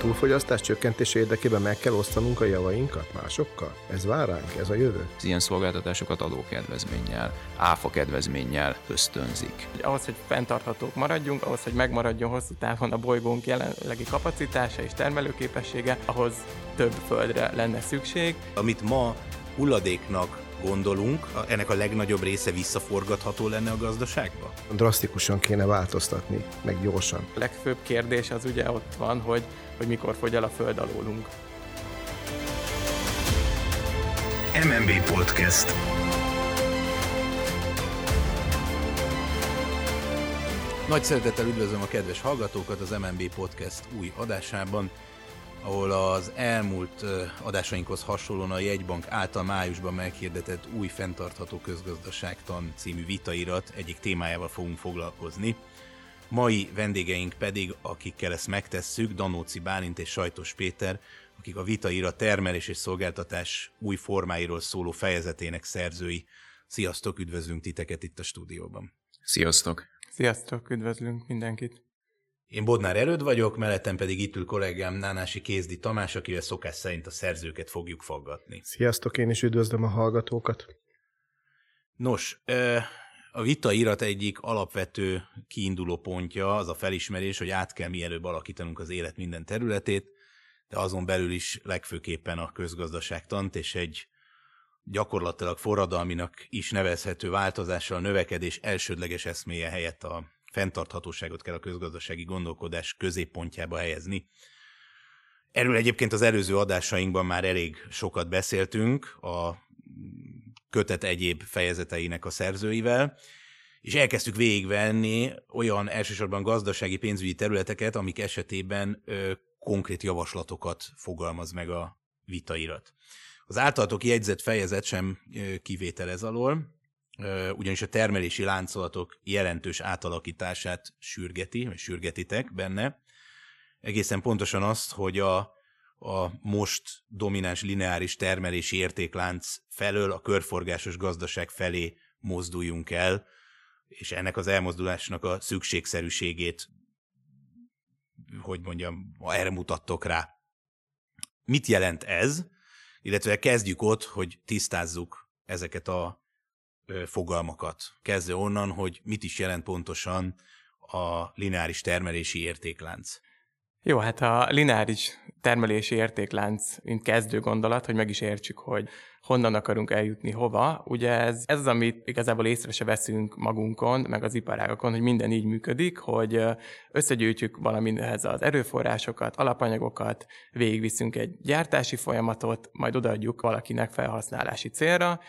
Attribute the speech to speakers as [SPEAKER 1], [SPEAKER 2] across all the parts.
[SPEAKER 1] túlfogyasztás csökkentése érdekében meg kell osztanunk a javainkat másokkal? Ez vár ránk, ez a jövő?
[SPEAKER 2] Az ilyen szolgáltatásokat adókedvezménnyel, áfa kedvezménnyel ösztönzik.
[SPEAKER 3] Ahhoz, hogy fenntarthatók maradjunk, ahhoz, hogy megmaradjon hosszú távon a bolygónk jelenlegi kapacitása és termelőképessége, ahhoz több földre lenne szükség.
[SPEAKER 4] Amit ma hulladéknak gondolunk, ennek a legnagyobb része visszaforgatható lenne a gazdaságba?
[SPEAKER 1] Drasztikusan kéne változtatni, meg gyorsan.
[SPEAKER 3] A legfőbb kérdés az ugye ott van, hogy, hogy mikor fogy el a föld alólunk.
[SPEAKER 5] MMB Podcast.
[SPEAKER 4] Nagy szeretettel üdvözlöm a kedves hallgatókat az MMB Podcast új adásában ahol az elmúlt adásainkhoz hasonlóan a jegybank által májusban meghirdetett új fenntartható közgazdaságtan című vitairat egyik témájával fogunk foglalkozni. Mai vendégeink pedig, akikkel ezt megtesszük, Danóci Bálint és Sajtos Péter, akik a vitaira termelés és szolgáltatás új formáiról szóló fejezetének szerzői. Sziasztok, üdvözlünk titeket itt a stúdióban.
[SPEAKER 2] Sziasztok!
[SPEAKER 3] Sziasztok, üdvözlünk mindenkit!
[SPEAKER 4] Én Bodnár Erőd vagyok, mellettem pedig itt ül kollégám Nánási Kézdi Tamás, akivel szokás szerint a szerzőket fogjuk faggatni.
[SPEAKER 1] Sziasztok, én is üdvözlöm a hallgatókat.
[SPEAKER 4] Nos, a vita irat egyik alapvető kiinduló pontja az a felismerés, hogy át kell mielőbb alakítanunk az élet minden területét, de azon belül is legfőképpen a közgazdaságtant és egy gyakorlatilag forradalminak is nevezhető változással növekedés elsődleges eszméje helyett a fenntarthatóságot kell a közgazdasági gondolkodás középpontjába helyezni. Erről egyébként az előző adásainkban már elég sokat beszéltünk a kötet egyéb fejezeteinek a szerzőivel, és elkezdtük végigvenni olyan elsősorban gazdasági pénzügyi területeket, amik esetében ö, konkrét javaslatokat fogalmaz meg a vitairat. Az általatok jegyzett fejezet sem kivétel ez alól, ugyanis a termelési láncolatok jelentős átalakítását sürgeti, vagy sürgetitek benne. Egészen pontosan azt, hogy a, a most domináns lineáris termelési értéklánc felől a körforgásos gazdaság felé mozduljunk el, és ennek az elmozdulásnak a szükségszerűségét, hogy mondjam, erre mutattok rá. Mit jelent ez? Illetve kezdjük ott, hogy tisztázzuk ezeket a fogalmakat. Kezdve onnan, hogy mit is jelent pontosan a lineáris termelési értéklánc.
[SPEAKER 3] Jó, hát a lineáris termelési értéklánc, mint kezdő gondolat, hogy meg is értsük, hogy honnan akarunk eljutni hova. Ugye ez, ez az, amit igazából észre se veszünk magunkon, meg az iparágokon, hogy minden így működik, hogy összegyűjtjük valamindehez az erőforrásokat, alapanyagokat, végigviszünk egy gyártási folyamatot, majd odaadjuk valakinek felhasználási célra,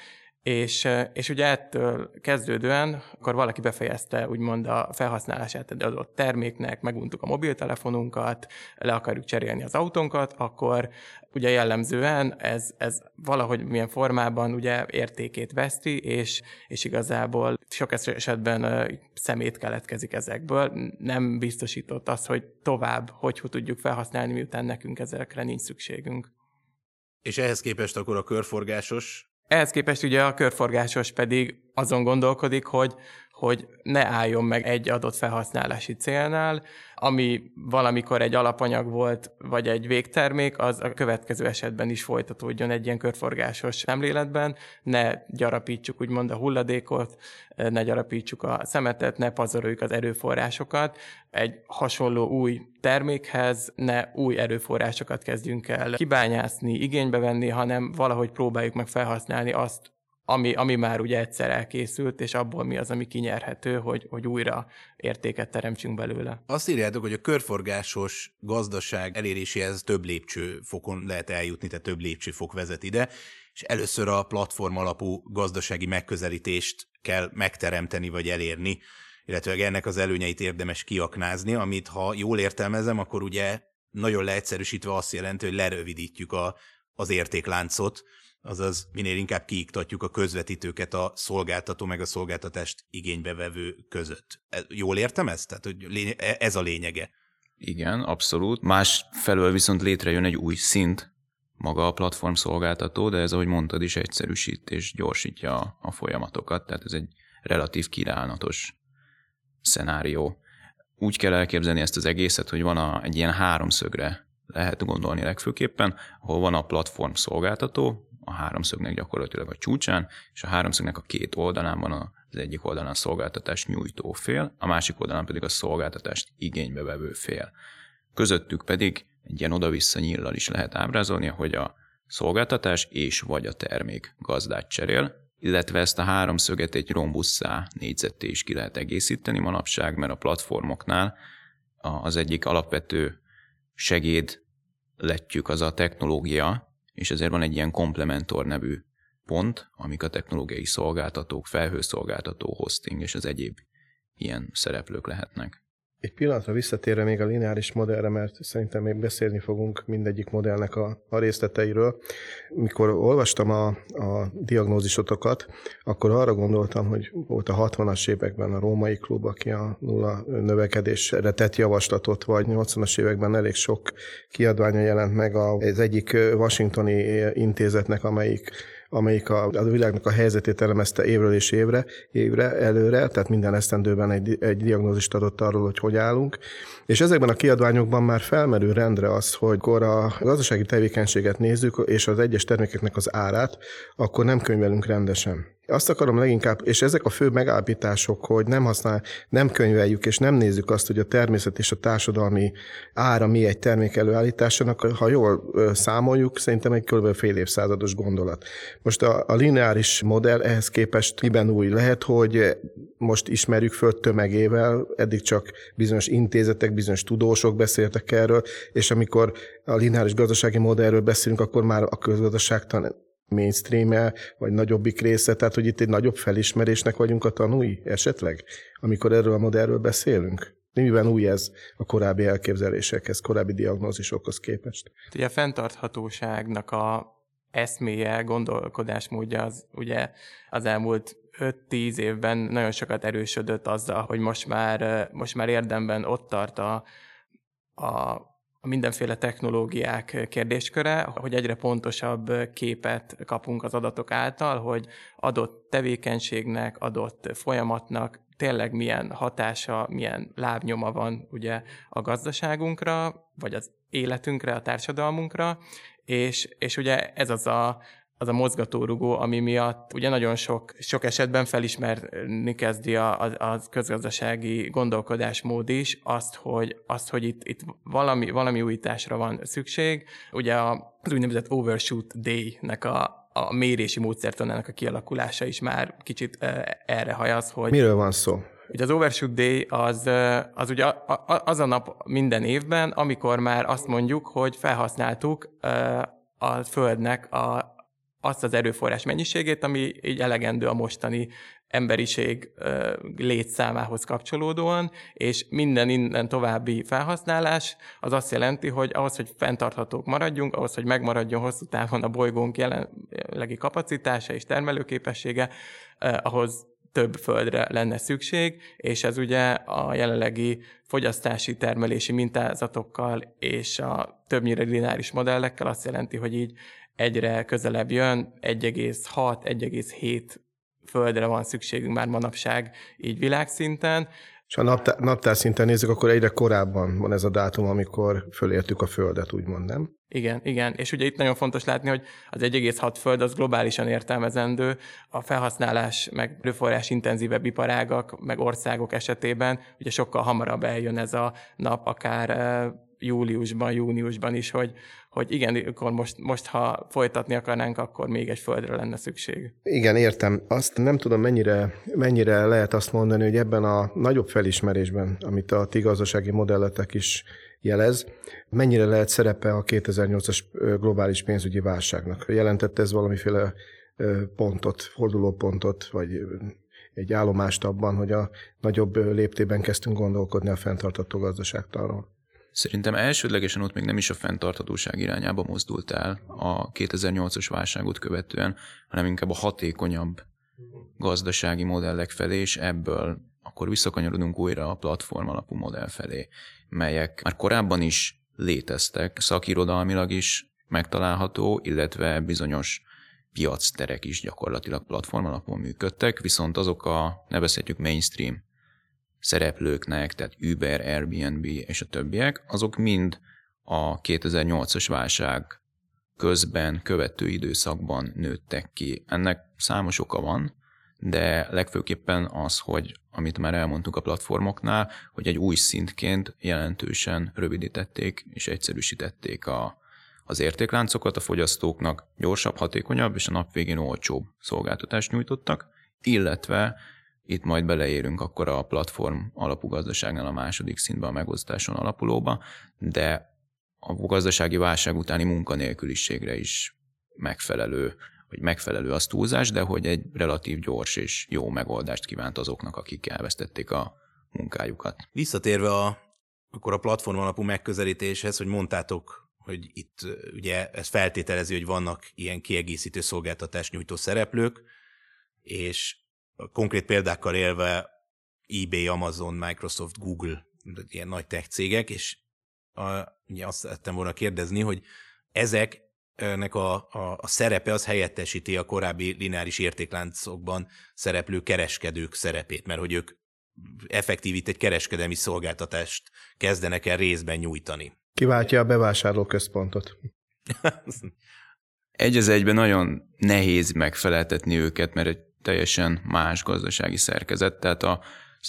[SPEAKER 3] és, és ugye ettől kezdődően, akkor valaki befejezte úgymond a felhasználását egy adott terméknek, meguntuk a mobiltelefonunkat, le akarjuk cserélni az autónkat, akkor ugye jellemzően ez, ez valahogy milyen formában ugye értékét veszti, és, és igazából sok esetben szemét keletkezik ezekből. Nem biztosított az, hogy tovább, hogy, tudjuk felhasználni, miután nekünk ezekre nincs szükségünk.
[SPEAKER 4] És ehhez képest akkor a körforgásos
[SPEAKER 3] ehhez képest ugye a körforgásos pedig azon gondolkodik, hogy, hogy ne álljon meg egy adott felhasználási célnál, ami valamikor egy alapanyag volt, vagy egy végtermék, az a következő esetben is folytatódjon egy ilyen körforgásos szemléletben, ne gyarapítsuk úgymond a hulladékot, ne gyarapítsuk a szemetet, ne pazaroljuk az erőforrásokat. Egy hasonló új termékhez ne új erőforrásokat kezdjünk el kibányászni, igénybe venni, hanem valahogy próbáljuk meg felhasználni azt, ami, ami már ugye egyszer elkészült, és abból mi az, ami kinyerhető, hogy, hogy újra értéket teremtsünk belőle.
[SPEAKER 4] Azt írjátok, hogy a körforgásos gazdaság eléréséhez több lépcsőfokon lehet eljutni, tehát több lépcsőfok vezet ide, és először a platform alapú gazdasági megközelítést kell megteremteni vagy elérni, illetve ennek az előnyeit érdemes kiaknázni, amit ha jól értelmezem, akkor ugye nagyon leegyszerűsítve azt jelenti, hogy lerövidítjük a, az értékláncot, azaz minél inkább kiiktatjuk a közvetítőket a szolgáltató meg a szolgáltatást igénybevevő között. E, jól értem ezt? Tehát, hogy e, ez a lényege.
[SPEAKER 2] Igen, abszolút. Más felől viszont létrejön egy új szint, maga a platform szolgáltató, de ez, ahogy mondtad is, egyszerűsít és gyorsítja a, folyamatokat, tehát ez egy relatív kínálatos szenárió. Úgy kell elképzelni ezt az egészet, hogy van a, egy ilyen háromszögre lehet gondolni legfőképpen, ahol van a platform szolgáltató, a háromszögnek gyakorlatilag a csúcsán, és a háromszögnek a két oldalán van az egyik oldalán a szolgáltatást nyújtó fél, a másik oldalán pedig a szolgáltatást igénybe vevő fél. Közöttük pedig egy ilyen oda-vissza nyillal is lehet ábrázolni, hogy a szolgáltatás és vagy a termék gazdát cserél, illetve ezt a háromszöget egy rombusszá négyzetté is ki lehet egészíteni manapság, mert a platformoknál az egyik alapvető segéd letjük az a technológia, és ezért van egy ilyen komplementor nevű pont, amik a technológiai szolgáltatók, felhőszolgáltató, hosting és az egyéb ilyen szereplők lehetnek.
[SPEAKER 1] Egy pillanatra visszatérve még a lineáris modellre, mert szerintem még beszélni fogunk mindegyik modellnek a, a részleteiről. Mikor olvastam a, a diagnózisotokat, akkor arra gondoltam, hogy volt a 60-as években a római klub, aki a nulla növekedésre tett javaslatot, vagy 80-as években elég sok kiadványa jelent meg az egyik washingtoni intézetnek, amelyik amelyik a, a világnak a helyzetét elemezte évről és évre, évre előre, tehát minden esztendőben egy, egy diagnózist adott arról, hogy hogy állunk. És ezekben a kiadványokban már felmerül rendre az, hogy akkor a gazdasági tevékenységet nézzük, és az egyes termékeknek az árát, akkor nem könyvelünk rendesen. Azt akarom leginkább, és ezek a fő megállapítások, hogy nem használ, nem könyveljük, és nem nézzük azt, hogy a természet és a társadalmi ára mi egy termék előállításának, ha jól számoljuk, szerintem egy kb. fél évszázados gondolat. Most a, a lineáris modell ehhez képest miben új? Lehet, hogy most ismerjük föl tömegével, eddig csak bizonyos intézetek, bizonyos tudósok beszéltek erről, és amikor a lineáris gazdasági modellről beszélünk, akkor már a közgazdaságtan mainstream vagy nagyobbik része, tehát hogy itt egy nagyobb felismerésnek vagyunk a tanúi esetleg, amikor erről a modellről beszélünk? Miben új ez a korábbi elképzelésekhez, korábbi diagnózisokhoz képest?
[SPEAKER 3] Ugye a fenntarthatóságnak a eszméje, gondolkodásmódja az ugye az elmúlt 5-10 évben nagyon sokat erősödött azzal, hogy most már, most már érdemben ott tart a, a a mindenféle technológiák kérdésköre, hogy egyre pontosabb képet kapunk az adatok által, hogy adott tevékenységnek, adott folyamatnak tényleg milyen hatása, milyen lábnyoma van ugye a gazdaságunkra, vagy az életünkre, a társadalmunkra, és, és ugye ez az a az a mozgatórugó, ami miatt ugye nagyon sok, sok esetben felismerni kezdi a, a, a közgazdasági gondolkodásmód is azt, hogy, azt, hogy itt, itt valami, valami újításra van szükség. Ugye az úgynevezett overshoot day-nek a, a mérési módszertanának a kialakulása is már kicsit erre hajaz, hogy...
[SPEAKER 1] Miről van szó?
[SPEAKER 3] Ugye az Overshoot Day az, az ugye az a nap minden évben, amikor már azt mondjuk, hogy felhasználtuk a Földnek a, azt az erőforrás mennyiségét, ami így elegendő a mostani emberiség létszámához kapcsolódóan, és minden innen további felhasználás az azt jelenti, hogy ahhoz, hogy fenntarthatók maradjunk, ahhoz, hogy megmaradjon hosszú távon a bolygónk jelenlegi kapacitása és termelőképessége, ahhoz több földre lenne szükség, és ez ugye a jelenlegi fogyasztási termelési mintázatokkal és a többnyire lineáris modellekkel azt jelenti, hogy így egyre közelebb jön, 1,6-1,7 földre van szükségünk már manapság így világszinten.
[SPEAKER 1] És ha naptár, naptár szinten nézzük, akkor egyre korábban van ez a dátum, amikor fölértük a Földet, úgymond, nem?
[SPEAKER 3] Igen, igen. És ugye itt nagyon fontos látni, hogy az 1,6 föld az globálisan értelmezendő. A felhasználás, meg erőforrás intenzívebb iparágak, meg országok esetében ugye sokkal hamarabb eljön ez a nap, akár júliusban, júniusban is, hogy, hogy igen, akkor most, most, ha folytatni akarnánk, akkor még egy földre lenne szükség.
[SPEAKER 1] Igen, értem. Azt nem tudom, mennyire, mennyire lehet azt mondani, hogy ebben a nagyobb felismerésben, amit a ti gazdasági modelletek is jelez, mennyire lehet szerepe a 2008-as globális pénzügyi válságnak? Jelentette ez valamiféle pontot, fordulópontot, vagy egy állomást abban, hogy a nagyobb léptében kezdtünk gondolkodni a fenntartató gazdaságtanról?
[SPEAKER 2] Szerintem elsődlegesen ott még nem is a fenntarthatóság irányába mozdult el a 2008-as válságot követően, hanem inkább a hatékonyabb gazdasági modellek felé, és ebből akkor visszakanyarodunk újra a platform alapú modell felé, melyek már korábban is léteztek, szakirodalmilag is megtalálható, illetve bizonyos piacterek is gyakorlatilag platform alapon működtek, viszont azok a nevezhetjük mainstream szereplőknek, tehát Uber, Airbnb és a többiek, azok mind a 2008-as válság közben követő időszakban nőttek ki. Ennek számos oka van, de legfőképpen az, hogy amit már elmondtuk a platformoknál, hogy egy új szintként jelentősen rövidítették és egyszerűsítették a, az értékláncokat a fogyasztóknak, gyorsabb, hatékonyabb és a nap végén olcsóbb szolgáltatást nyújtottak, illetve itt majd beleérünk akkor a platform alapú gazdaságnál a második szintben a megosztáson alapulóba, de a gazdasági válság utáni munkanélküliségre is megfelelő, hogy megfelelő az túlzás, de hogy egy relatív gyors és jó megoldást kívánt azoknak, akik elvesztették a munkájukat.
[SPEAKER 4] Visszatérve a, akkor a platform alapú megközelítéshez, hogy mondtátok, hogy itt ugye ez feltételezi, hogy vannak ilyen kiegészítő szolgáltatás nyújtó szereplők, és konkrét példákkal élve eBay, Amazon, Microsoft, Google, ilyen nagy tech cégek, és a, ugye azt szerettem volna kérdezni, hogy ezeknek a, a, a szerepe az helyettesíti a korábbi lineáris értékláncokban szereplő kereskedők szerepét, mert hogy ők effektív itt egy kereskedelmi szolgáltatást kezdenek el részben nyújtani.
[SPEAKER 1] Kiváltja a bevásárlóközpontot.
[SPEAKER 2] egy az egyben nagyon nehéz megfeleltetni őket, mert egy teljesen más gazdasági szerkezet, tehát a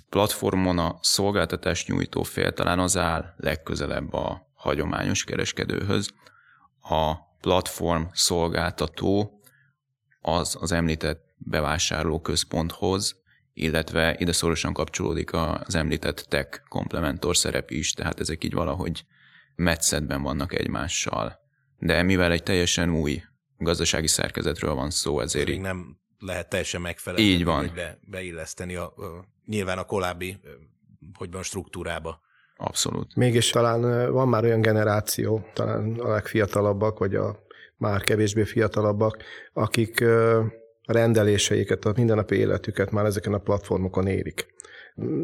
[SPEAKER 2] platformon a szolgáltatás nyújtó fél talán az áll legközelebb a hagyományos kereskedőhöz. A platform szolgáltató az az említett bevásárlóközponthoz, illetve ide szorosan kapcsolódik az említett tech komplementor szerep is, tehát ezek így valahogy metszetben vannak egymással. De mivel egy teljesen új gazdasági szerkezetről van szó, ezért
[SPEAKER 4] Még nem lehet teljesen megfelelni.
[SPEAKER 2] Így van.
[SPEAKER 4] Be, beilleszteni a, a, nyilván a korábbi hogy van struktúrába.
[SPEAKER 2] Abszolút.
[SPEAKER 1] Mégis talán van már olyan generáció, talán a legfiatalabbak, vagy a már kevésbé fiatalabbak, akik a rendeléseiket, a mindennapi életüket már ezeken a platformokon érik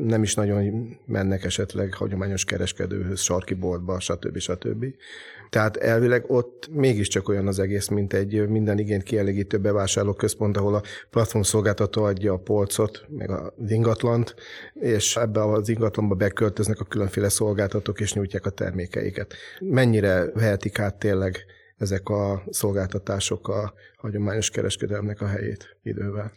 [SPEAKER 1] nem is nagyon mennek esetleg hagyományos kereskedőhöz, sarki boltba, stb. stb. Tehát elvileg ott mégiscsak olyan az egész, mint egy minden igényt kielégítő bevásárló központ, ahol a platform szolgáltató adja a polcot, meg az ingatlant, és ebbe az ingatlanba beköltöznek a különféle szolgáltatók, és nyújtják a termékeiket. Mennyire vehetik át tényleg ezek a szolgáltatások a hagyományos kereskedelmnek a helyét idővel?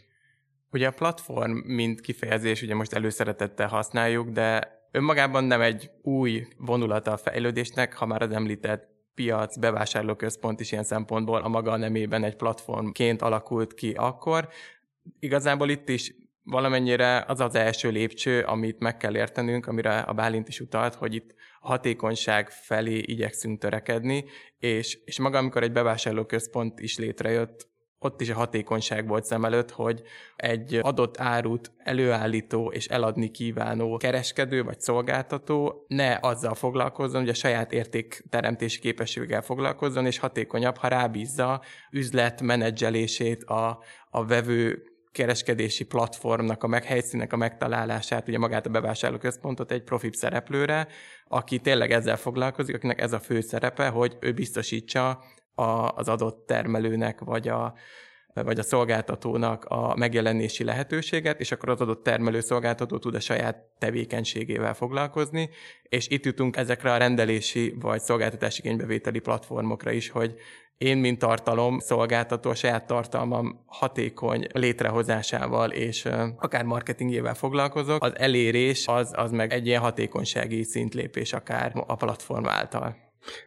[SPEAKER 3] Ugye a platform, mint kifejezés, ugye most előszeretettel használjuk, de önmagában nem egy új vonulata a fejlődésnek, ha már az említett piac, bevásárlóközpont is ilyen szempontból a maga nemében egy platformként alakult ki akkor. Igazából itt is valamennyire az az első lépcső, amit meg kell értenünk, amire a Bálint is utalt, hogy itt hatékonyság felé igyekszünk törekedni, és, és maga, amikor egy bevásárlóközpont is létrejött, ott is a hatékonyság volt szem előtt, hogy egy adott árut előállító és eladni kívánó kereskedő vagy szolgáltató ne azzal foglalkozzon, hogy a saját értékteremtési képességgel foglalkozzon, és hatékonyabb, ha rábízza üzlet menedzselését a, a vevő kereskedési platformnak a meghelyszínek a megtalálását, ugye magát a bevásárlóközpontot egy profi szereplőre, aki tényleg ezzel foglalkozik, akinek ez a fő szerepe, hogy ő biztosítsa a, az adott termelőnek, vagy a, vagy a szolgáltatónak a megjelenési lehetőséget, és akkor az adott termelő szolgáltató tud a saját tevékenységével foglalkozni, és itt jutunk ezekre a rendelési vagy szolgáltatási igénybevételi platformokra is, hogy én, mint tartalom szolgáltató, a saját tartalmam hatékony létrehozásával és akár marketingével foglalkozok, az elérés az, az meg egy ilyen hatékonysági szintlépés akár a platform által.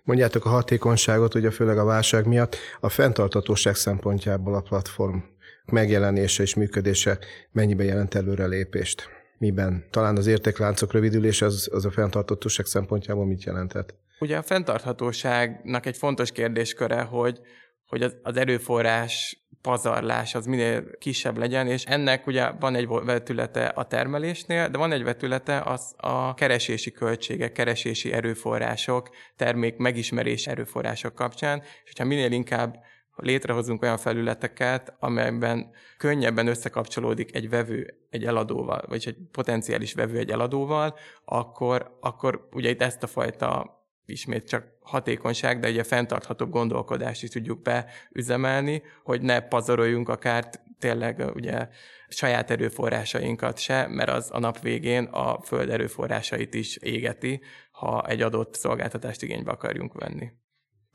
[SPEAKER 1] Mondjátok a hatékonyságot, ugye főleg a válság miatt, a fenntartatóság szempontjából a platform megjelenése és működése mennyiben jelent előrelépést? Miben? Talán az értékláncok rövidülése az, az a fenntartatóság szempontjából mit jelentett?
[SPEAKER 3] Ugye a fenntarthatóságnak egy fontos kérdésköre, hogy, hogy az, az erőforrás pazarlás az minél kisebb legyen, és ennek ugye van egy vetülete a termelésnél, de van egy vetülete az a keresési költségek, keresési erőforrások, termék megismerés erőforrások kapcsán, és hogyha minél inkább létrehozunk olyan felületeket, amelyben könnyebben összekapcsolódik egy vevő egy eladóval, vagy egy potenciális vevő egy eladóval, akkor, akkor ugye itt ezt a fajta ismét csak hatékonyság, de ugye fenntartható gondolkodást is tudjuk beüzemelni, hogy ne pazaroljunk akár tényleg ugye saját erőforrásainkat se, mert az a nap végén a föld erőforrásait is égeti, ha egy adott szolgáltatást igénybe akarjunk venni.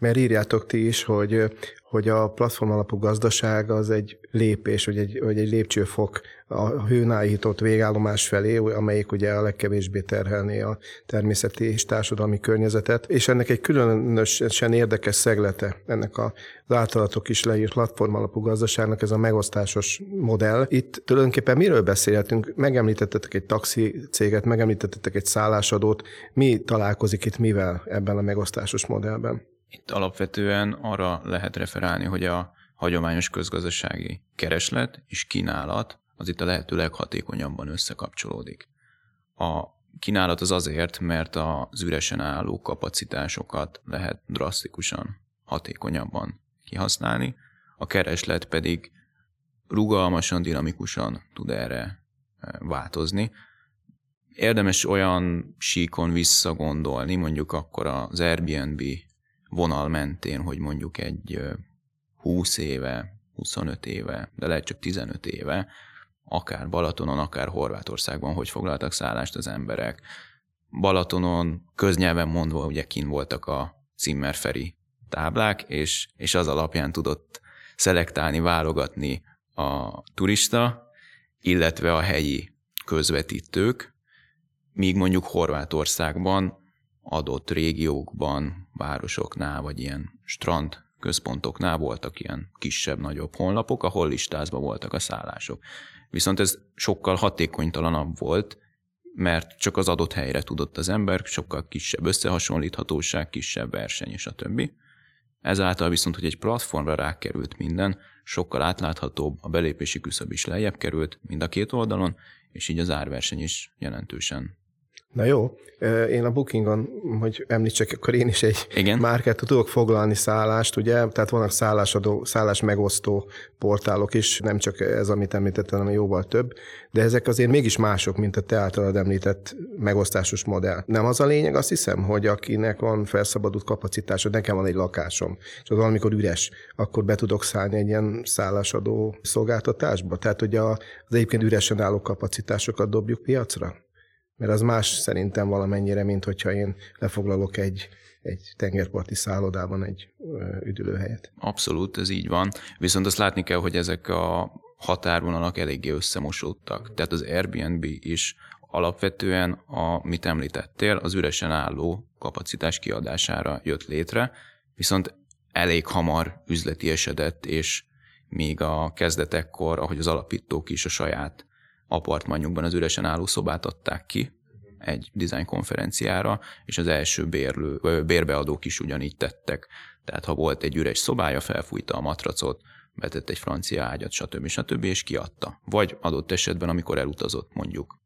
[SPEAKER 1] Mert írjátok ti is, hogy, hogy a platform alapú gazdaság az egy lépés, vagy egy, vagy egy lépcsőfok a hőnállított végállomás felé, amelyik ugye a legkevésbé terhelné a természeti és társadalmi környezetet, és ennek egy különösen érdekes szeglete ennek az általatok is leírt platform alapú gazdaságnak ez a megosztásos modell. Itt tulajdonképpen miről beszélhetünk? Megemlítettetek egy taxi céget, megemlítettetek egy szállásadót. Mi találkozik itt mivel ebben a megosztásos modellben?
[SPEAKER 2] Itt alapvetően arra lehet referálni, hogy a hagyományos közgazdasági kereslet és kínálat az itt a lehető leghatékonyabban összekapcsolódik. A kínálat az azért, mert az üresen álló kapacitásokat lehet drasztikusan, hatékonyabban kihasználni, a kereslet pedig rugalmasan, dinamikusan tud erre e, változni. Érdemes olyan síkon visszagondolni, mondjuk akkor az Airbnb vonal mentén, hogy mondjuk egy 20 éve, 25 éve, de lehet csak 15 éve, akár Balatonon, akár Horvátországban, hogy foglaltak szállást az emberek. Balatonon köznyelven mondva ugye kin voltak a Zimmerferi táblák, és, és az alapján tudott szelektálni, válogatni a turista, illetve a helyi közvetítők, míg mondjuk Horvátországban adott régiókban, városoknál, vagy ilyen strand központoknál voltak ilyen kisebb-nagyobb honlapok, ahol listázva voltak a szállások. Viszont ez sokkal hatékonytalanabb volt, mert csak az adott helyre tudott az ember, sokkal kisebb összehasonlíthatóság, kisebb verseny és a többi. Ezáltal viszont, hogy egy platformra rákerült minden, sokkal átláthatóbb, a belépési küszöb is lejjebb került mind a két oldalon, és így az árverseny is jelentősen
[SPEAKER 1] Na jó, én a Bookingon, hogy említsek, akkor én is egy Igen? márkát tudok foglalni szállást, ugye? Tehát vannak szállásadó, szállás megosztó portálok is, nem csak ez, amit említettem, hanem jóval több, de ezek azért mégis mások, mint a te általad említett megosztásos modell. Nem az a lényeg, azt hiszem, hogy akinek van felszabadult kapacitása, nekem van egy lakásom, és az valamikor üres, akkor be tudok szállni egy ilyen szállásadó szolgáltatásba? Tehát, hogy az egyébként üresen álló kapacitásokat dobjuk piacra? Mert az más szerintem valamennyire, mint hogyha én lefoglalok egy, egy tengerparti szállodában egy üdülőhelyet.
[SPEAKER 2] Abszolút, ez így van. Viszont azt látni kell, hogy ezek a határvonalak eléggé összemosódtak. Tehát az Airbnb is alapvetően, amit említettél, az üresen álló kapacitás kiadására jött létre, viszont elég hamar üzleti esedett, és még a kezdetekkor, ahogy az alapítók is a saját apartmanjukban az üresen álló szobát adták ki egy design konferenciára, és az első bérlő, bérbeadók is ugyanígy tettek. Tehát ha volt egy üres szobája, felfújta a matracot, betett egy francia ágyat, stb. stb. és kiadta. Vagy adott esetben, amikor elutazott mondjuk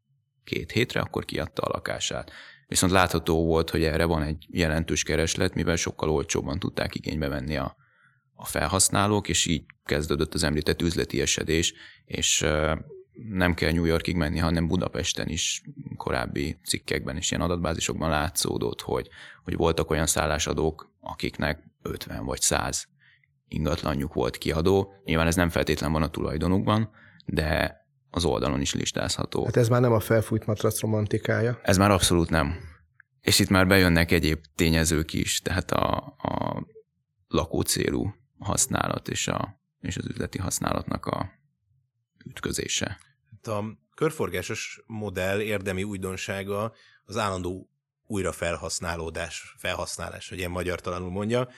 [SPEAKER 2] két hétre, akkor kiadta a lakását. Viszont látható volt, hogy erre van egy jelentős kereslet, mivel sokkal olcsóbban tudták igénybe venni a, a felhasználók, és így kezdődött az említett üzleti esedés, és nem kell New Yorkig menni, hanem Budapesten is korábbi cikkekben és ilyen adatbázisokban látszódott, hogy, hogy voltak olyan szállásadók, akiknek 50 vagy 100 ingatlanjuk volt kiadó. Nyilván ez nem feltétlen van a tulajdonukban, de az oldalon is listázható.
[SPEAKER 1] Hát ez már nem a felfújt matrac romantikája?
[SPEAKER 2] Ez már abszolút nem. És itt már bejönnek egyéb tényezők is, tehát a, a lakócélú használat és, a, és az üzleti használatnak a ütközése.
[SPEAKER 4] Hát a körforgásos modell érdemi újdonsága az állandó újrafelhasználódás, felhasználás, hogy ilyen magyar talanul mondja,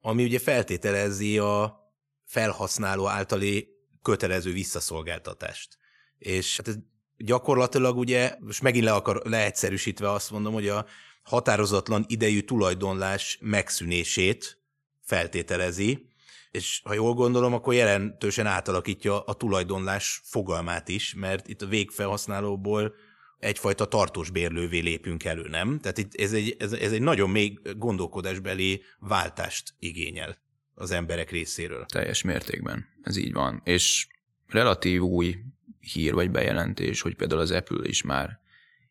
[SPEAKER 4] ami ugye feltételezi a felhasználó általi kötelező visszaszolgáltatást. És hát ez gyakorlatilag ugye, most megint le akar, leegyszerűsítve azt mondom, hogy a határozatlan idejű tulajdonlás megszűnését feltételezi, és ha jól gondolom, akkor jelentősen átalakítja a tulajdonlás fogalmát is, mert itt a végfelhasználóból egyfajta tartós bérlővé lépünk elő, nem? Tehát itt ez egy, ez, ez egy nagyon még gondolkodásbeli váltást igényel az emberek részéről.
[SPEAKER 2] Teljes mértékben. Ez így van. És relatív új hír vagy bejelentés, hogy például az Apple is már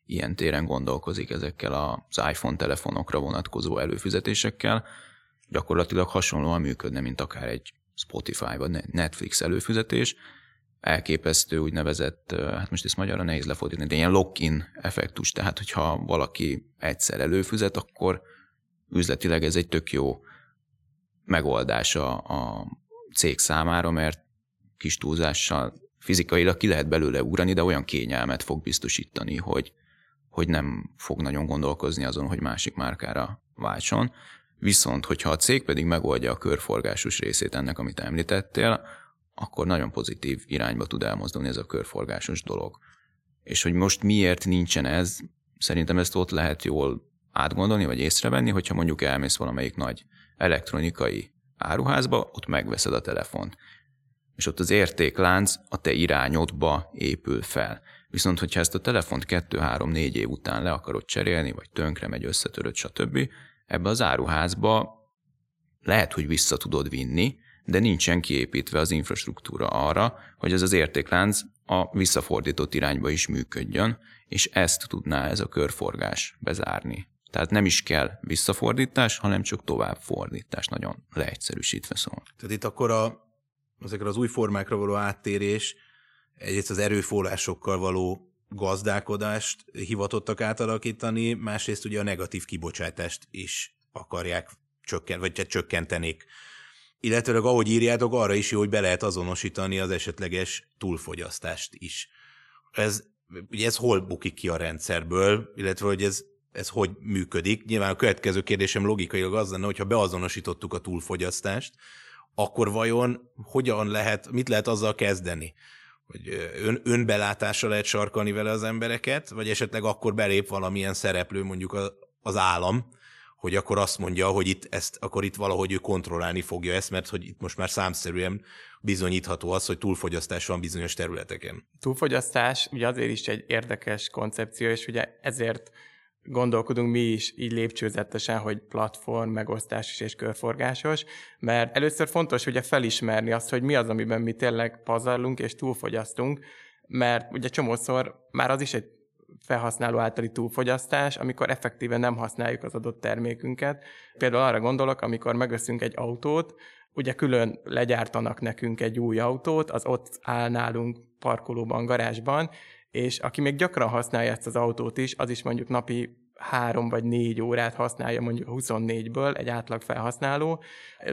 [SPEAKER 2] ilyen téren gondolkozik ezekkel az iPhone telefonokra vonatkozó előfizetésekkel. Gyakorlatilag hasonlóan működne, mint akár egy Spotify vagy Netflix előfizetés. Elképesztő úgynevezett, hát most ezt magyarra nehéz lefordítani, de ilyen lock-in effektus, tehát hogyha valaki egyszer előfizet, akkor üzletileg ez egy tök jó megoldása a cég számára, mert kis túlzással fizikailag ki lehet belőle ugrani, de olyan kényelmet fog biztosítani, hogy, hogy nem fog nagyon gondolkozni azon, hogy másik márkára váltson. Viszont, hogyha a cég pedig megoldja a körforgásos részét ennek, amit említettél, akkor nagyon pozitív irányba tud elmozdulni ez a körforgásos dolog. És hogy most miért nincsen ez, szerintem ezt ott lehet jól átgondolni, vagy észrevenni, hogyha mondjuk elmész valamelyik nagy elektronikai áruházba, ott megveszed a telefont. És ott az értéklánc a te irányodba épül fel. Viszont, hogyha ezt a telefont 2-3-4 év után le akarod cserélni, vagy tönkre megy, összetöröd, stb., ebbe az áruházba lehet, hogy vissza tudod vinni, de nincsen kiépítve az infrastruktúra arra, hogy ez az értéklánc a visszafordított irányba is működjön, és ezt tudná ez a körforgás bezárni. Tehát nem is kell visszafordítás, hanem csak továbbfordítás, nagyon leegyszerűsítve szól.
[SPEAKER 4] Tehát itt akkor a, ezekre az új formákra való áttérés, egyrészt az erőforrásokkal való gazdálkodást hivatottak átalakítani, másrészt ugye a negatív kibocsátást is akarják csökkent, vagy hát csökkentenék. Illetőleg ahogy írjátok, arra is jó, hogy be lehet azonosítani az esetleges túlfogyasztást is. Ez, ugye ez hol bukik ki a rendszerből, illetve hogy ez ez hogy működik. Nyilván a következő kérdésem logikailag az lenne, hogyha beazonosítottuk a túlfogyasztást, akkor vajon hogyan lehet, mit lehet azzal kezdeni? Hogy ön, önbelátásra lehet sarkalni vele az embereket, vagy esetleg akkor belép valamilyen szereplő, mondjuk a, az állam, hogy akkor azt mondja, hogy itt ezt, akkor itt valahogy ő kontrollálni fogja ezt, mert hogy itt most már számszerűen bizonyítható az, hogy túlfogyasztás van bizonyos területeken.
[SPEAKER 3] Túlfogyasztás ugye azért is egy érdekes koncepció, és ugye ezért gondolkodunk mi is így lépcsőzetesen, hogy platform, megosztásos és körforgásos, mert először fontos ugye felismerni azt, hogy mi az, amiben mi tényleg pazarlunk és túlfogyasztunk, mert ugye csomószor már az is egy felhasználó általi túlfogyasztás, amikor effektíven nem használjuk az adott termékünket. Például arra gondolok, amikor megveszünk egy autót, ugye külön legyártanak nekünk egy új autót, az ott áll nálunk parkolóban, garázsban, és aki még gyakran használja ezt az autót is, az is mondjuk napi három vagy négy órát használja mondjuk 24-ből egy átlag felhasználó,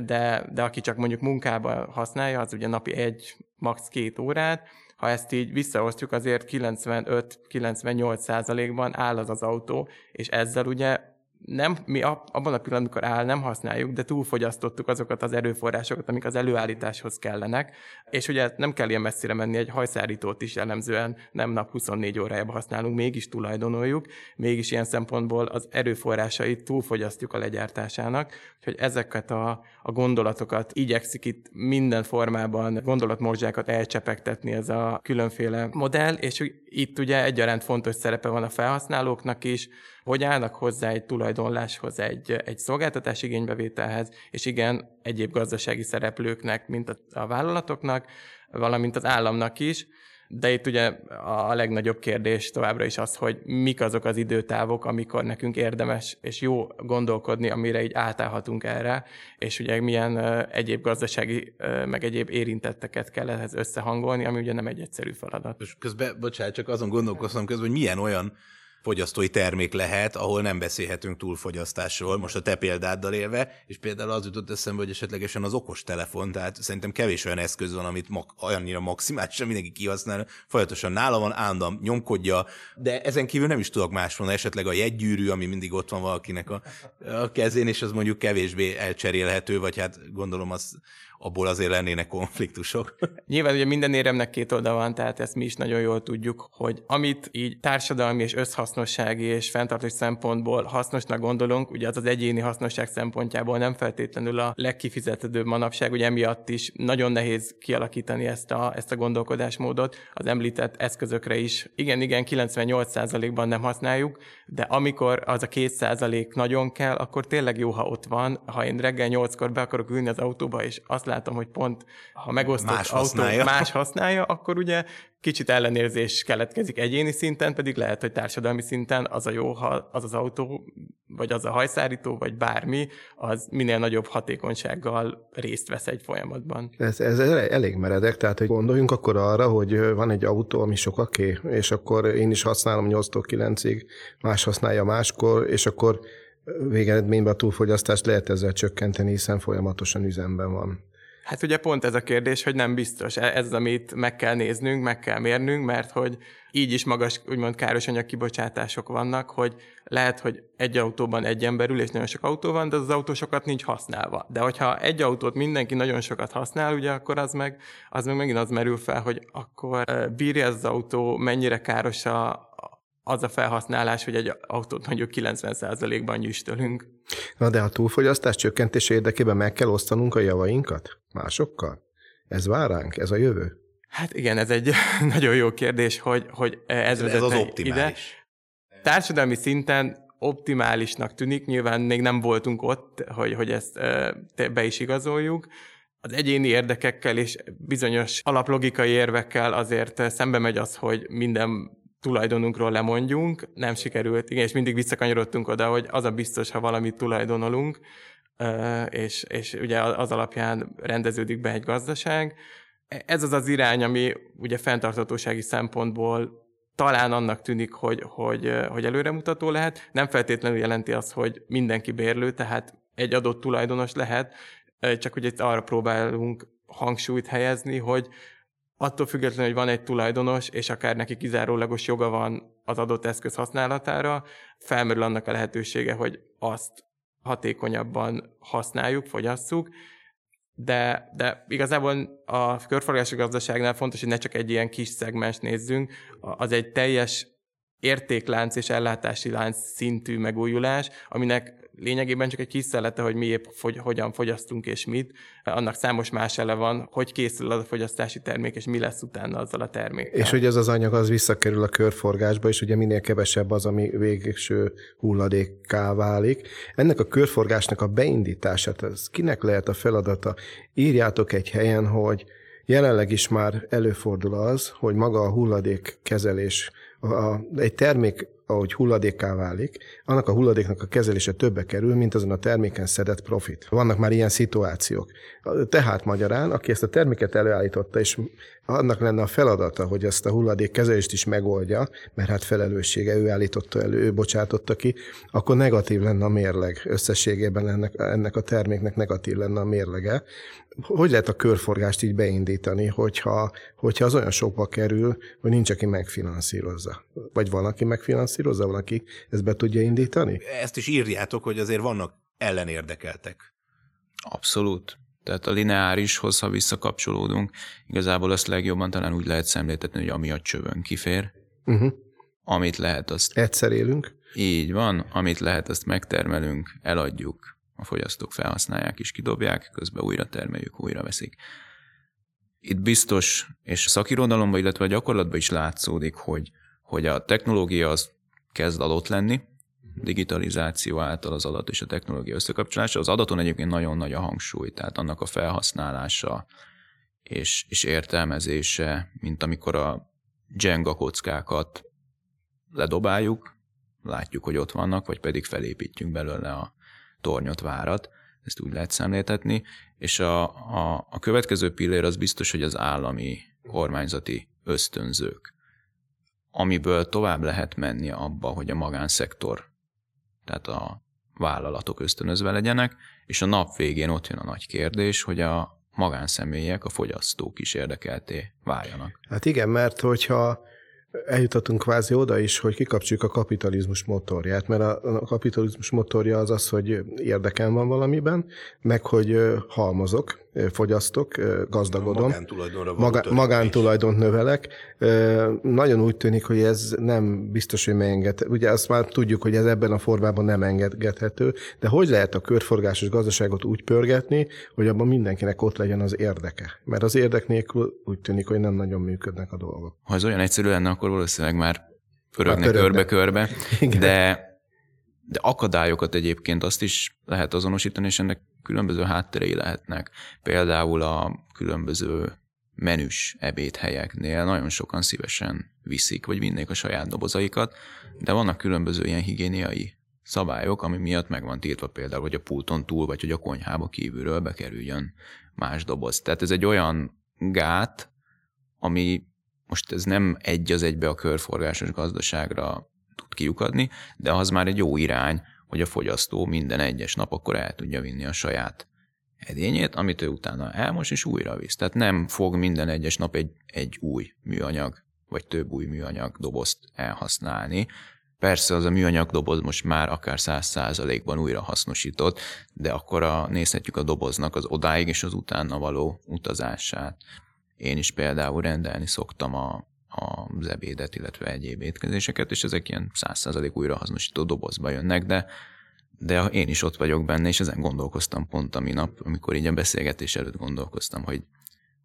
[SPEAKER 3] de, de aki csak mondjuk munkában használja, az ugye napi egy, max. két órát, ha ezt így visszaosztjuk, azért 95-98 százalékban áll az az autó, és ezzel ugye nem, mi abban a pillanatban, amikor áll, nem használjuk, de túlfogyasztottuk azokat az erőforrásokat, amik az előállításhoz kellenek, és ugye nem kell ilyen messzire menni, egy hajszárítót is jellemzően nem nap 24 órájában használunk, mégis tulajdonoljuk, mégis ilyen szempontból az erőforrásait túlfogyasztjuk a legyártásának, úgyhogy ezeket a, a gondolatokat igyekszik itt minden formában gondolatmorzsákat elcsepegtetni ez a különféle modell, és itt ugye egyaránt fontos szerepe van a felhasználóknak is, hogy állnak hozzá egy tulajdonláshoz, egy, egy szolgáltatás igénybevételhez, és igen, egyéb gazdasági szereplőknek, mint a, a vállalatoknak, valamint az államnak is, de itt ugye a legnagyobb kérdés továbbra is az, hogy mik azok az időtávok, amikor nekünk érdemes és jó gondolkodni, amire így átállhatunk erre, és ugye milyen egyéb gazdasági, meg egyéb érintetteket kell ehhez összehangolni, ami ugye nem egy egyszerű feladat.
[SPEAKER 4] És közben, bocsánat, csak azon gondolkoztam közben, hogy milyen olyan fogyasztói termék lehet, ahol nem beszélhetünk túlfogyasztásról, most a te példáddal élve, és például az jutott eszembe, hogy esetlegesen az okos telefon, tehát szerintem kevés olyan eszköz van, amit ma- annyira maximálisan mindenki kihasznál, folyamatosan nála van, állandóan nyomkodja, de ezen kívül nem is tudok más mondani, esetleg a jegygyűrű, ami mindig ott van valakinek a, a kezén, és az mondjuk kevésbé elcserélhető, vagy hát gondolom az abból azért lennének konfliktusok.
[SPEAKER 3] Nyilván ugye minden éremnek két oldal van, tehát ezt mi is nagyon jól tudjuk, hogy amit így társadalmi és összhasznossági és fenntartós szempontból hasznosnak gondolunk, ugye az az egyéni hasznosság szempontjából nem feltétlenül a legkifizetődőbb manapság, ugye emiatt is nagyon nehéz kialakítani ezt a, ezt a gondolkodásmódot az említett eszközökre is. Igen, igen, 98%-ban nem használjuk, de amikor az a 2% nagyon kell, akkor tényleg jó, ha ott van. Ha én reggel 8-kor be akarok ülni az autóba, és azt látom, hogy pont ha megosztott
[SPEAKER 4] Más
[SPEAKER 3] autó
[SPEAKER 4] használja.
[SPEAKER 3] más használja, akkor ugye kicsit ellenérzés keletkezik egyéni szinten, pedig lehet, hogy társadalmi szinten az a jó, ha az az autó, vagy az a hajszárító, vagy bármi, az minél nagyobb hatékonysággal részt vesz egy folyamatban.
[SPEAKER 1] Ez, ez elég meredek, tehát hogy gondoljunk akkor arra, hogy van egy autó, ami sokaké, és akkor én is használom 8-tól 9-ig, más használja máskor, és akkor végeredményben a túlfogyasztást lehet ezzel csökkenteni, hiszen folyamatosan üzemben van.
[SPEAKER 3] Hát ugye pont ez a kérdés, hogy nem biztos. E- Ez az, amit meg kell néznünk, meg kell mérnünk, mert hogy így is magas, úgymond káros anyag kibocsátások vannak, hogy lehet, hogy egy autóban egy ember ül, és nagyon sok autó van, de az autó sokat nincs használva. De hogyha egy autót mindenki nagyon sokat használ, ugye akkor az meg, az meg megint az merül fel, hogy akkor bírja az autó, mennyire káros a, az a felhasználás, hogy egy autót mondjuk 90%-ban nyüstölünk.
[SPEAKER 1] Na de a túlfogyasztás csökkentése érdekében meg kell osztanunk a javainkat másokkal? Ez vár ránk? Ez a jövő?
[SPEAKER 3] Hát igen, ez egy nagyon jó kérdés, hogy, hogy ez,
[SPEAKER 4] Ez az
[SPEAKER 3] vezetne
[SPEAKER 4] optimális.
[SPEAKER 3] Társadalmi szinten optimálisnak tűnik, nyilván még nem voltunk ott, hogy, hogy ezt be is igazoljuk. Az egyéni érdekekkel és bizonyos alaplogikai érvekkel azért szembe megy az, hogy minden tulajdonunkról lemondjunk, nem sikerült, igen, és mindig visszakanyarodtunk oda, hogy az a biztos, ha valamit tulajdonolunk, és, és ugye az alapján rendeződik be egy gazdaság. Ez az az irány, ami ugye fenntarthatósági szempontból talán annak tűnik, hogy, hogy, hogy előremutató lehet. Nem feltétlenül jelenti azt, hogy mindenki bérlő, tehát egy adott tulajdonos lehet, csak hogy itt arra próbálunk hangsúlyt helyezni, hogy attól függetlenül, hogy van egy tulajdonos, és akár neki kizárólagos joga van az adott eszköz használatára, felmerül annak a lehetősége, hogy azt hatékonyabban használjuk, fogyasszuk, de, de igazából a körforgási gazdaságnál fontos, hogy ne csak egy ilyen kis szegmens nézzünk, az egy teljes értéklánc és ellátási lánc szintű megújulás, aminek lényegében csak egy kis szelete, hogy mi épp fogy, hogyan fogyasztunk és mit. Annak számos más ele van, hogy készül az a fogyasztási termék, és mi lesz utána azzal a termékkel.
[SPEAKER 1] És hogy ez az anyag az visszakerül a körforgásba, és ugye minél kevesebb az, ami végső hulladékká válik. Ennek a körforgásnak a beindítását, az kinek lehet a feladata? Írjátok egy helyen, hogy jelenleg is már előfordul az, hogy maga a hulladékkezelés, a, egy termék ahogy hulladékká válik, annak a hulladéknak a kezelése többe kerül, mint azon a terméken szedett profit. Vannak már ilyen szituációk. Tehát magyarán, aki ezt a terméket előállította, és annak lenne a feladata, hogy ezt a hulladék kezelést is megoldja, mert hát felelőssége, ő állította elő, ő bocsátotta ki, akkor negatív lenne a mérleg. Összességében ennek, ennek a terméknek negatív lenne a mérlege. Hogy lehet a körforgást így beindítani, hogyha, hogyha az olyan sokba kerül, hogy nincs, aki megfinanszírozza? Vagy van, aki megfinanszírozza, van, aki ezt be tudja indítani?
[SPEAKER 4] Ezt is írjátok, hogy azért vannak ellenérdekeltek.
[SPEAKER 2] Abszolút. Tehát a lineárishoz, ha visszakapcsolódunk, igazából azt legjobban talán úgy lehet szemléltetni, hogy ami a csövön kifér,
[SPEAKER 1] Uh-huh.
[SPEAKER 2] amit lehet, azt
[SPEAKER 1] Egyszer élünk.
[SPEAKER 2] így van, amit lehet, azt megtermelünk, eladjuk, a fogyasztók felhasználják és kidobják, közben újra termeljük, újra veszik. Itt biztos, és szakirodalomban, illetve a gyakorlatban is látszódik, hogy, hogy a technológia az kezd adott lenni, digitalizáció által az adat és a technológia összekapcsolása. Az adaton egyébként nagyon nagy a hangsúly, tehát annak a felhasználása és, és értelmezése, mint amikor a Jenga kockákat ledobáljuk, látjuk, hogy ott vannak, vagy pedig felépítjük belőle a tornyot, várat, ezt úgy lehet szemléltetni, és a, a, a következő pillér az biztos, hogy az állami kormányzati ösztönzők, amiből tovább lehet menni abba, hogy a magánszektor, tehát a vállalatok ösztönözve legyenek, és a nap végén ott jön a nagy kérdés, hogy a magánszemélyek, a fogyasztók is érdekelté váljanak.
[SPEAKER 1] Hát igen, mert hogyha eljutottunk kvázi oda is, hogy kikapcsoljuk a kapitalizmus motorját, mert a, a kapitalizmus motorja az az, hogy érdekem van valamiben, meg hogy halmozok, fogyasztok, gazdagodom,
[SPEAKER 4] Magántulajdonra
[SPEAKER 1] maga, magántulajdont növelek. Nagyon úgy tűnik, hogy ez nem biztos, hogy megenged. Ugye azt már tudjuk, hogy ez ebben a formában nem engedhető, de hogy lehet a körforgásos gazdaságot úgy pörgetni, hogy abban mindenkinek ott legyen az érdeke? Mert az érdek nélkül úgy tűnik, hogy nem nagyon működnek a dolgok.
[SPEAKER 2] Ha ez olyan egyszerű lenne, akkor valószínűleg már pörögne
[SPEAKER 1] pörögne.
[SPEAKER 2] körbe-körbe, de, de akadályokat egyébként azt is lehet azonosítani, és ennek különböző hátterei lehetnek. Például a különböző menüs ebédhelyeknél nagyon sokan szívesen viszik, vagy vinnék a saját dobozaikat, de vannak különböző ilyen higiéniai szabályok, ami miatt meg van tiltva például, hogy a pulton túl, vagy hogy a konyhába kívülről bekerüljön más doboz. Tehát ez egy olyan gát, ami most ez nem egy az egybe a körforgásos gazdaságra tud kiukadni, de az már egy jó irány, hogy a fogyasztó minden egyes nap akkor el tudja vinni a saját edényét, amit ő utána elmos és újra visz. Tehát nem fog minden egyes nap egy, egy új műanyag, vagy több új műanyag dobozt elhasználni. Persze az a műanyag doboz most már akár száz százalékban újra hasznosított, de akkor a, nézhetjük a doboznak az odáig és az utána való utazását. Én is például rendelni szoktam a, az ebédet, illetve egyéb étkezéseket, és ezek ilyen száz százalék újra hasznosító dobozba jönnek, de de én is ott vagyok benne, és ezen gondolkoztam pont a minap, amikor így a beszélgetés előtt gondolkoztam, hogy,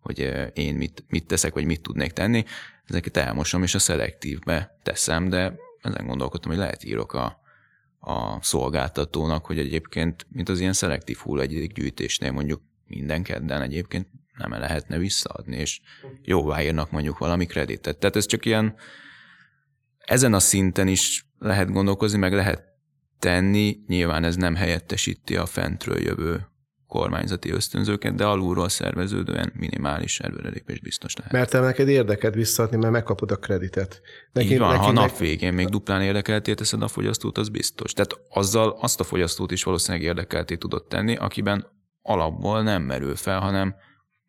[SPEAKER 2] hogy én mit, mit teszek, vagy mit tudnék tenni. Ezeket elmosom, és a szelektívbe teszem, de ezen gondolkodtam, hogy lehet írok a, a szolgáltatónak, hogy egyébként, mint az ilyen szelektív hulladék gyűjtésnél mondjuk minden kedden egyébként nem lehetne visszaadni, és jóváírnak mondjuk valami kreditet. Tehát ez csak ilyen, ezen a szinten is lehet gondolkozni, meg lehet tenni, nyilván ez nem helyettesíti a fentről jövő kormányzati ösztönzőket, de alulról szerveződően minimális előrelépés biztos lehet.
[SPEAKER 1] Mert te neked érdeket visszaadni, mert megkapod a kreditet.
[SPEAKER 2] Neki, Így van, neki, ha a nap végén még duplán érdekelté teszed a fogyasztót, az biztos. Tehát azzal azt a fogyasztót is valószínűleg érdekelté tudod tenni, akiben alapból nem merül fel, hanem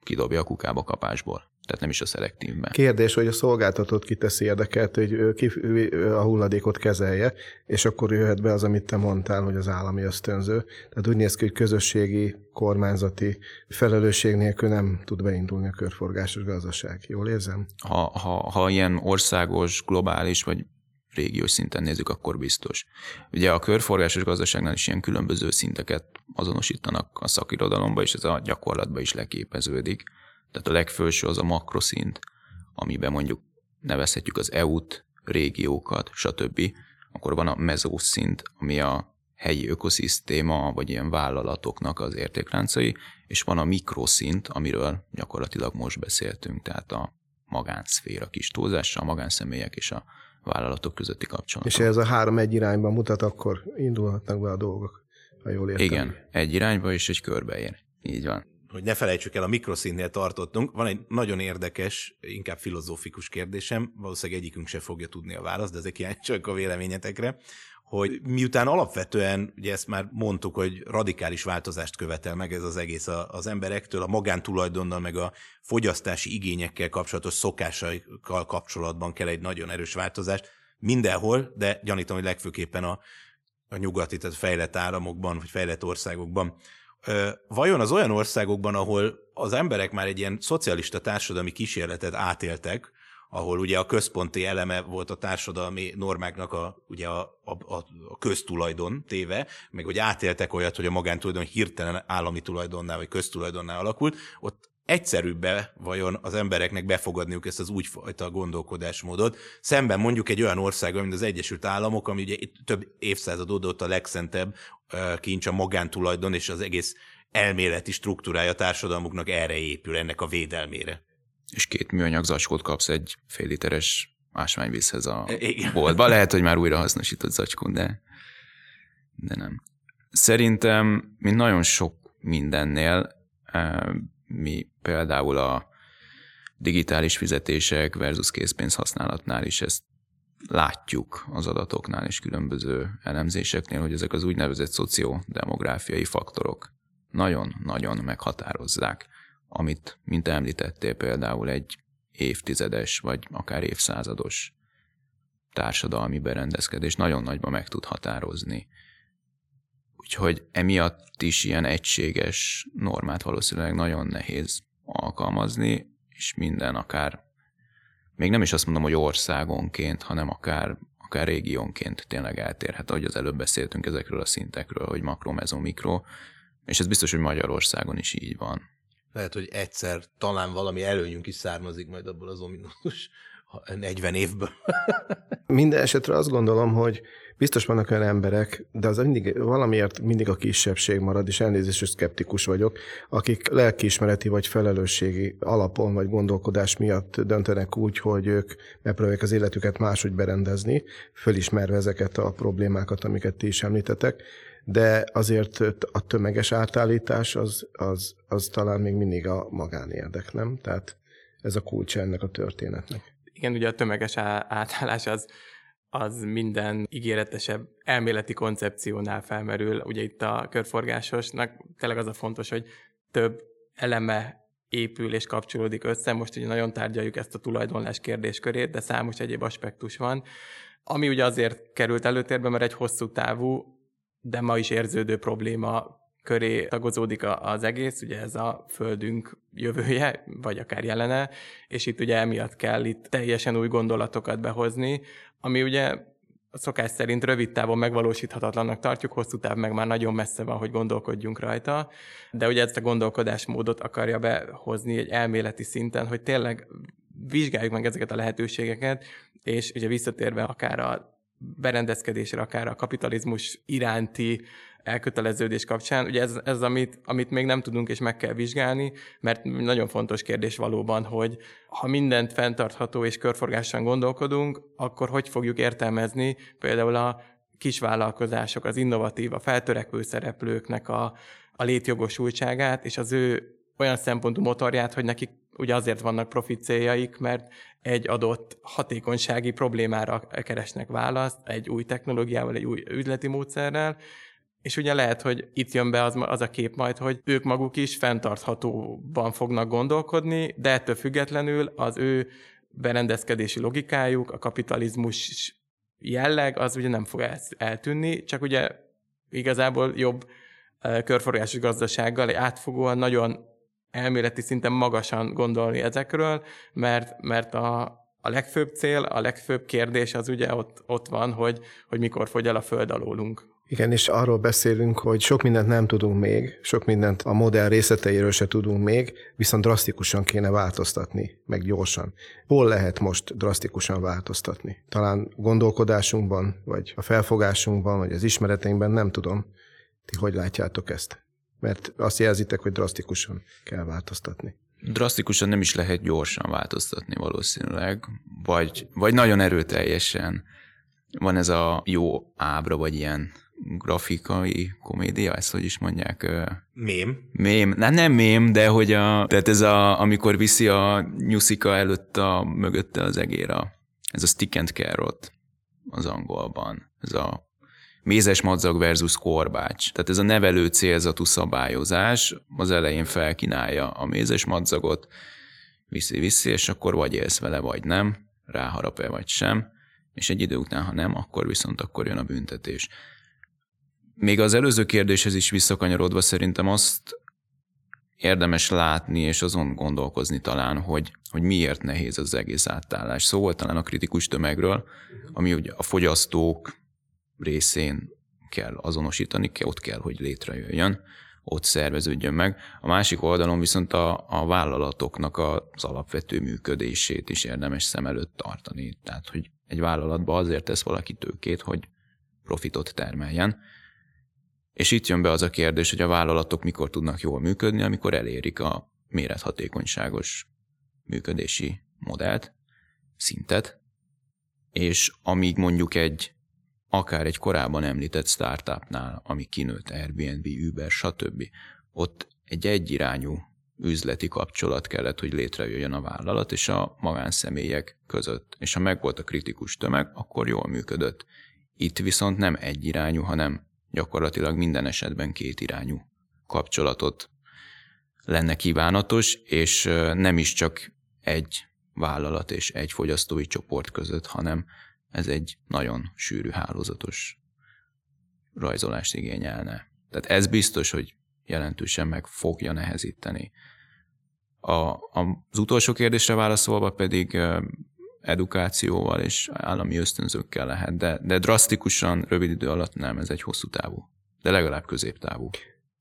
[SPEAKER 2] kidobja a kukába kapásból tehát nem is a szelektívben.
[SPEAKER 1] Kérdés, hogy a szolgáltatót kiteszi érdekelt, hogy ki, a hulladékot kezelje, és akkor jöhet be az, amit te mondtál, hogy az állami ösztönző. Tehát úgy néz ki, hogy közösségi, kormányzati felelősség nélkül nem tud beindulni a körforgásos gazdaság. Jól érzem?
[SPEAKER 2] Ha, ha, ha ilyen országos, globális vagy régiós szinten nézzük, akkor biztos. Ugye a körforgásos gazdaságnál is ilyen különböző szinteket azonosítanak a szakirodalomba, és ez a gyakorlatban is leképeződik tehát a legfelső az a makroszint, amiben mondjuk nevezhetjük az EU-t, régiókat, stb. Akkor van a mezószint, ami a helyi ökoszisztéma, vagy ilyen vállalatoknak az értékláncai, és van a mikroszint, amiről gyakorlatilag most beszéltünk, tehát a magánszféra kis túlzással, a magánszemélyek és a vállalatok közötti kapcsolatok.
[SPEAKER 1] És ez a három egy irányba mutat, akkor indulhatnak be a dolgok, ha jól értem.
[SPEAKER 2] Igen, egy irányba és egy körbe ér. Így van
[SPEAKER 4] hogy ne felejtsük el, a mikroszintnél tartottunk. Van egy nagyon érdekes, inkább filozófikus kérdésem, valószínűleg egyikünk se fogja tudni a választ, de ezek kíváncsiak a véleményetekre, hogy miután alapvetően, ugye ezt már mondtuk, hogy radikális változást követel meg ez az egész az emberektől, a magántulajdonnal, meg a fogyasztási igényekkel kapcsolatos szokásaikkal kapcsolatban kell egy nagyon erős változást, mindenhol, de gyanítom, hogy legfőképpen a, a nyugati, tehát fejlett államokban, vagy fejlett országokban. Vajon az olyan országokban, ahol az emberek már egy ilyen szocialista társadalmi kísérletet átéltek, ahol ugye a központi eleme volt a társadalmi normáknak a, ugye a, a, a köztulajdon téve, meg hogy átéltek olyat, hogy a magántulajdon hirtelen állami tulajdonná vagy köztulajdonná alakult, ott egyszerűbb vajon az embereknek befogadniuk ezt az úgyfajta gondolkodásmódot, szemben mondjuk egy olyan ország, mint az Egyesült Államok, ami ugye több évszázad óta a legszentebb kincs a magántulajdon, és az egész elméleti struktúrája társadalmuknak erre épül, ennek a védelmére.
[SPEAKER 2] És két műanyag zacskót kapsz egy fél literes ásványvízhez a Igen. boltba. Lehet, hogy már újra hasznosított zacskó, de, de nem. Szerintem, mint nagyon sok mindennél, mi például a digitális fizetések versus készpénz használatnál is ezt látjuk az adatoknál és különböző elemzéseknél, hogy ezek az úgynevezett szociodemográfiai faktorok nagyon-nagyon meghatározzák, amit, mint említettél, például egy évtizedes vagy akár évszázados társadalmi berendezkedés nagyon nagyban meg tud határozni. Úgyhogy emiatt is ilyen egységes normát valószínűleg nagyon nehéz alkalmazni, és minden akár, még nem is azt mondom, hogy országonként, hanem akár, akár régiónként tényleg eltérhet, ahogy az előbb beszéltünk ezekről a szintekről, hogy makro, mezo, mikro, és ez biztos, hogy Magyarországon is így van.
[SPEAKER 4] Lehet, hogy egyszer talán valami előnyünk is származik majd abból az ominus 40 évből.
[SPEAKER 1] Minden esetre azt gondolom, hogy biztos vannak olyan emberek, de az mindig, valamiért mindig a kisebbség marad, és elnézést, hogy szkeptikus vagyok, akik lelkiismereti vagy felelősségi alapon vagy gondolkodás miatt döntenek úgy, hogy ők megpróbálják az életüket máshogy berendezni, fölismerve ezeket a problémákat, amiket ti is említetek, de azért a tömeges átállítás az, az, az talán még mindig a magánérdek, nem? Tehát ez a kulcsa ennek a történetnek.
[SPEAKER 3] Igen, ugye a tömeges átállás az, az minden ígéretesebb elméleti koncepciónál felmerül. Ugye itt a körforgásosnak tényleg az a fontos, hogy több eleme épül és kapcsolódik össze. Most ugye nagyon tárgyaljuk ezt a tulajdonlás kérdéskörét, de számos egyéb aspektus van, ami ugye azért került előtérbe, mert egy hosszú távú, de ma is érződő probléma köré tagozódik az egész, ugye ez a földünk jövője, vagy akár jelene, és itt ugye emiatt kell itt teljesen új gondolatokat behozni, ami ugye szokás szerint rövid távon megvalósíthatatlannak tartjuk, hosszú táv meg már nagyon messze van, hogy gondolkodjunk rajta, de ugye ezt a gondolkodásmódot akarja behozni egy elméleti szinten, hogy tényleg vizsgáljuk meg ezeket a lehetőségeket, és ugye visszatérve akár a berendezkedésre, akár a kapitalizmus iránti elköteleződés kapcsán. Ugye ez, ez amit, amit még nem tudunk és meg kell vizsgálni, mert nagyon fontos kérdés valóban, hogy ha mindent fenntartható és körforgásan gondolkodunk, akkor hogy fogjuk értelmezni például a kisvállalkozások, az innovatív, a feltörekvő szereplőknek a, a létjogosultságát, és az ő olyan szempontú motorját, hogy nekik ugye azért vannak profit céljaik, mert egy adott hatékonysági problémára keresnek választ, egy új technológiával, egy új üzleti módszerrel, és ugye lehet, hogy itt jön be az, az a kép majd, hogy ők maguk is fenntarthatóban fognak gondolkodni, de ettől függetlenül az ő berendezkedési logikájuk, a kapitalizmus jelleg, az ugye nem fog eltűnni, csak ugye igazából jobb körforgásos gazdasággal, egy átfogóan nagyon elméleti szinten magasan gondolni ezekről, mert, mert a, a legfőbb cél, a legfőbb kérdés az ugye ott, ott van, hogy, hogy mikor fogy el a föld alólunk.
[SPEAKER 1] Igen, és arról beszélünk, hogy sok mindent nem tudunk még, sok mindent a modell részleteiről se tudunk még, viszont drasztikusan kéne változtatni, meg gyorsan. Hol lehet most drasztikusan változtatni? Talán gondolkodásunkban, vagy a felfogásunkban, vagy az ismereteinkben, nem tudom. Ti hogy látjátok ezt? Mert azt jelzitek, hogy drasztikusan kell változtatni.
[SPEAKER 2] Drasztikusan nem is lehet gyorsan változtatni valószínűleg, vagy, vagy nagyon erőteljesen. Van ez a jó ábra, vagy ilyen grafikai komédia, ezt hogy is mondják?
[SPEAKER 4] Mém.
[SPEAKER 2] Mém. Na, nem mém, de hogy a, tehát ez a, amikor viszi a nyuszika előtt a, mögötte az egér, ez a stick and carrot az angolban. Ez a mézes madzag versus korbács. Tehát ez a nevelő célzatú szabályozás az elején felkínálja a mézes madzagot, viszi-viszi, és akkor vagy élsz vele, vagy nem, ráharap-e vagy sem, és egy idő után, ha nem, akkor viszont akkor jön a büntetés. Még az előző kérdéshez is visszakanyarodva szerintem azt érdemes látni és azon gondolkozni talán, hogy, hogy miért nehéz az egész átállás. Szóval talán a kritikus tömegről, ami ugye a fogyasztók részén kell azonosítani, kell, ott kell, hogy létrejöjjön, ott szerveződjön meg. A másik oldalon viszont a, a vállalatoknak az alapvető működését is érdemes szem előtt tartani. Tehát, hogy egy vállalatba azért tesz valaki tőkét, hogy profitot termeljen, és itt jön be az a kérdés, hogy a vállalatok mikor tudnak jól működni, amikor elérik a mérethatékonyságos működési modellt, szintet, és amíg mondjuk egy akár egy korábban említett startupnál, ami kinőtt Airbnb, Uber, stb. Ott egy egyirányú üzleti kapcsolat kellett, hogy létrejöjjön a vállalat és a magánszemélyek között. És ha megvolt a kritikus tömeg, akkor jól működött. Itt viszont nem egyirányú, hanem gyakorlatilag minden esetben két irányú kapcsolatot lenne kívánatos, és nem is csak egy vállalat és egy fogyasztói csoport között, hanem ez egy nagyon sűrű hálózatos rajzolást igényelne. Tehát ez biztos, hogy jelentősen meg fogja nehezíteni. A, az utolsó kérdésre válaszolva pedig edukációval és állami ösztönzőkkel lehet, de, de drasztikusan rövid idő alatt nem, ez egy hosszú távú, de legalább középtávú.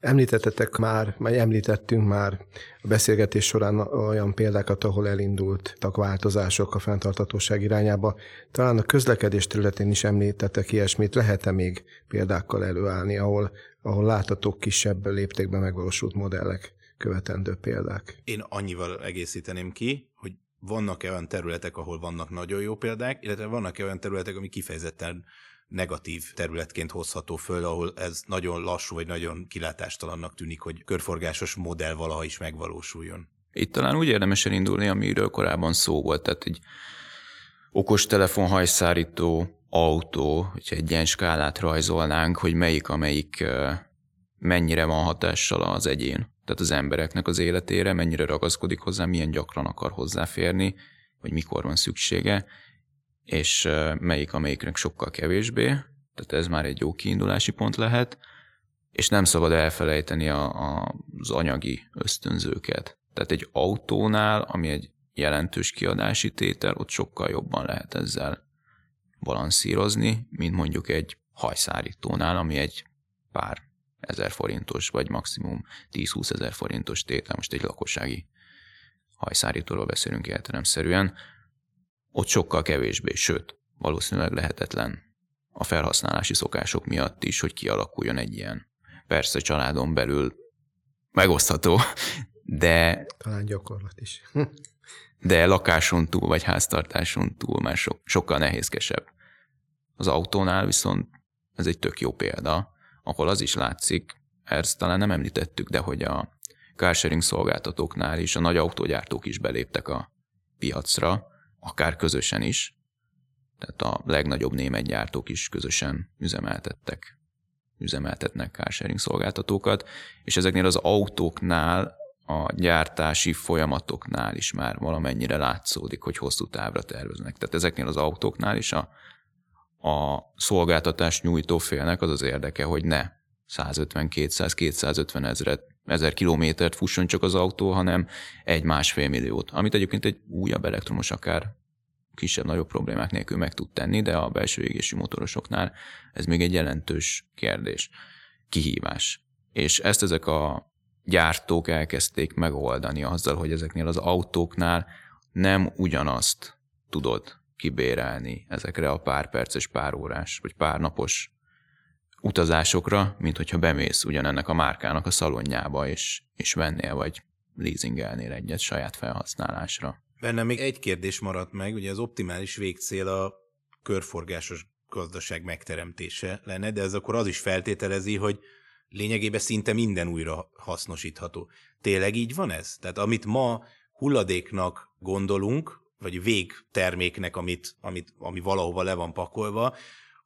[SPEAKER 1] Említettetek már, vagy említettünk már a beszélgetés során olyan példákat, ahol elindultak változások a fenntartatóság irányába. Talán a közlekedés területén is említettek ilyesmit. Lehet-e még példákkal előállni, ahol, ahol láthatók kisebb léptékben megvalósult modellek, követendő példák?
[SPEAKER 4] Én annyival egészíteném ki, hogy vannak-e olyan területek, ahol vannak nagyon jó példák, illetve vannak-e olyan területek, ami kifejezetten negatív területként hozható föl, ahol ez nagyon lassú vagy nagyon kilátástalannak tűnik, hogy körforgásos modell valaha is megvalósuljon.
[SPEAKER 2] Itt talán úgy érdemes elindulni, amiről korábban szó volt, tehát egy okos hajszárító autó, hogyha egy ilyen skálát rajzolnánk, hogy melyik, amelyik mennyire van hatással az egyén, tehát az embereknek az életére, mennyire ragaszkodik hozzá, milyen gyakran akar hozzáférni, vagy mikor van szüksége, és melyik, amelyiknek sokkal kevésbé, tehát ez már egy jó kiindulási pont lehet, és nem szabad elfelejteni a, a, az anyagi ösztönzőket. Tehát egy autónál, ami egy jelentős kiadási tétel, ott sokkal jobban lehet ezzel balanszírozni, mint mondjuk egy hajszárítónál, ami egy pár ezer forintos, vagy maximum 10-20 ezer forintos tétel, most egy lakossági hajszárítóról beszélünk értelemszerűen, ott sokkal kevésbé, sőt, valószínűleg lehetetlen a felhasználási szokások miatt is, hogy kialakuljon egy ilyen. Persze családon belül megosztható, de...
[SPEAKER 1] Talán gyakorlat is.
[SPEAKER 2] de lakáson túl, vagy háztartáson túl már so, sokkal nehézkesebb. Az autónál viszont ez egy tök jó példa, ahol az is látszik, ezt talán nem említettük, de hogy a carsharing szolgáltatóknál is a nagy autógyártók is beléptek a piacra, akár közösen is, tehát a legnagyobb német gyártók is közösen üzemeltettek, üzemeltetnek carsharing szolgáltatókat, és ezeknél az autóknál, a gyártási folyamatoknál is már valamennyire látszódik, hogy hosszú távra terveznek. Tehát ezeknél az autóknál is a, a szolgáltatás nyújtó félnek az az érdeke, hogy ne 150-200-250 ezeret, ezer kilométert fusson csak az autó, hanem egy-másfél milliót, amit egyébként egy újabb elektromos akár kisebb-nagyobb problémák nélkül meg tud tenni, de a belső égésű motorosoknál ez még egy jelentős kérdés, kihívás. És ezt ezek a gyártók elkezdték megoldani azzal, hogy ezeknél az autóknál nem ugyanazt tudod kibérelni ezekre a pár perces, pár órás, vagy pár napos utazásokra, mint hogyha bemész ugyanennek a márkának a szalonjába, és, és vennél, vagy leasingelnél egyet saját felhasználásra.
[SPEAKER 4] Benne még egy kérdés maradt meg, ugye az optimális végcél a körforgásos gazdaság megteremtése lenne, de ez akkor az is feltételezi, hogy lényegében szinte minden újra hasznosítható. Tényleg így van ez? Tehát amit ma hulladéknak gondolunk, vagy végterméknek, amit, amit, ami valahova le van pakolva,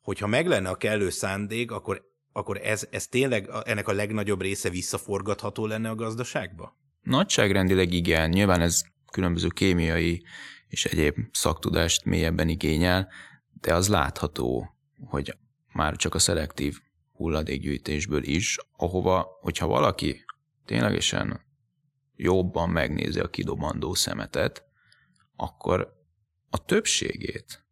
[SPEAKER 4] hogyha meg lenne a kellő szándék, akkor, akkor ez, ez tényleg ennek a legnagyobb része visszaforgatható lenne a gazdaságba?
[SPEAKER 2] Nagyságrendileg igen, nyilván ez különböző kémiai és egyéb szaktudást mélyebben igényel, de az látható, hogy már csak a szelektív hulladékgyűjtésből is, ahova, hogyha valaki ténylegesen jobban megnézi a kidobandó szemetet, akkor a többségét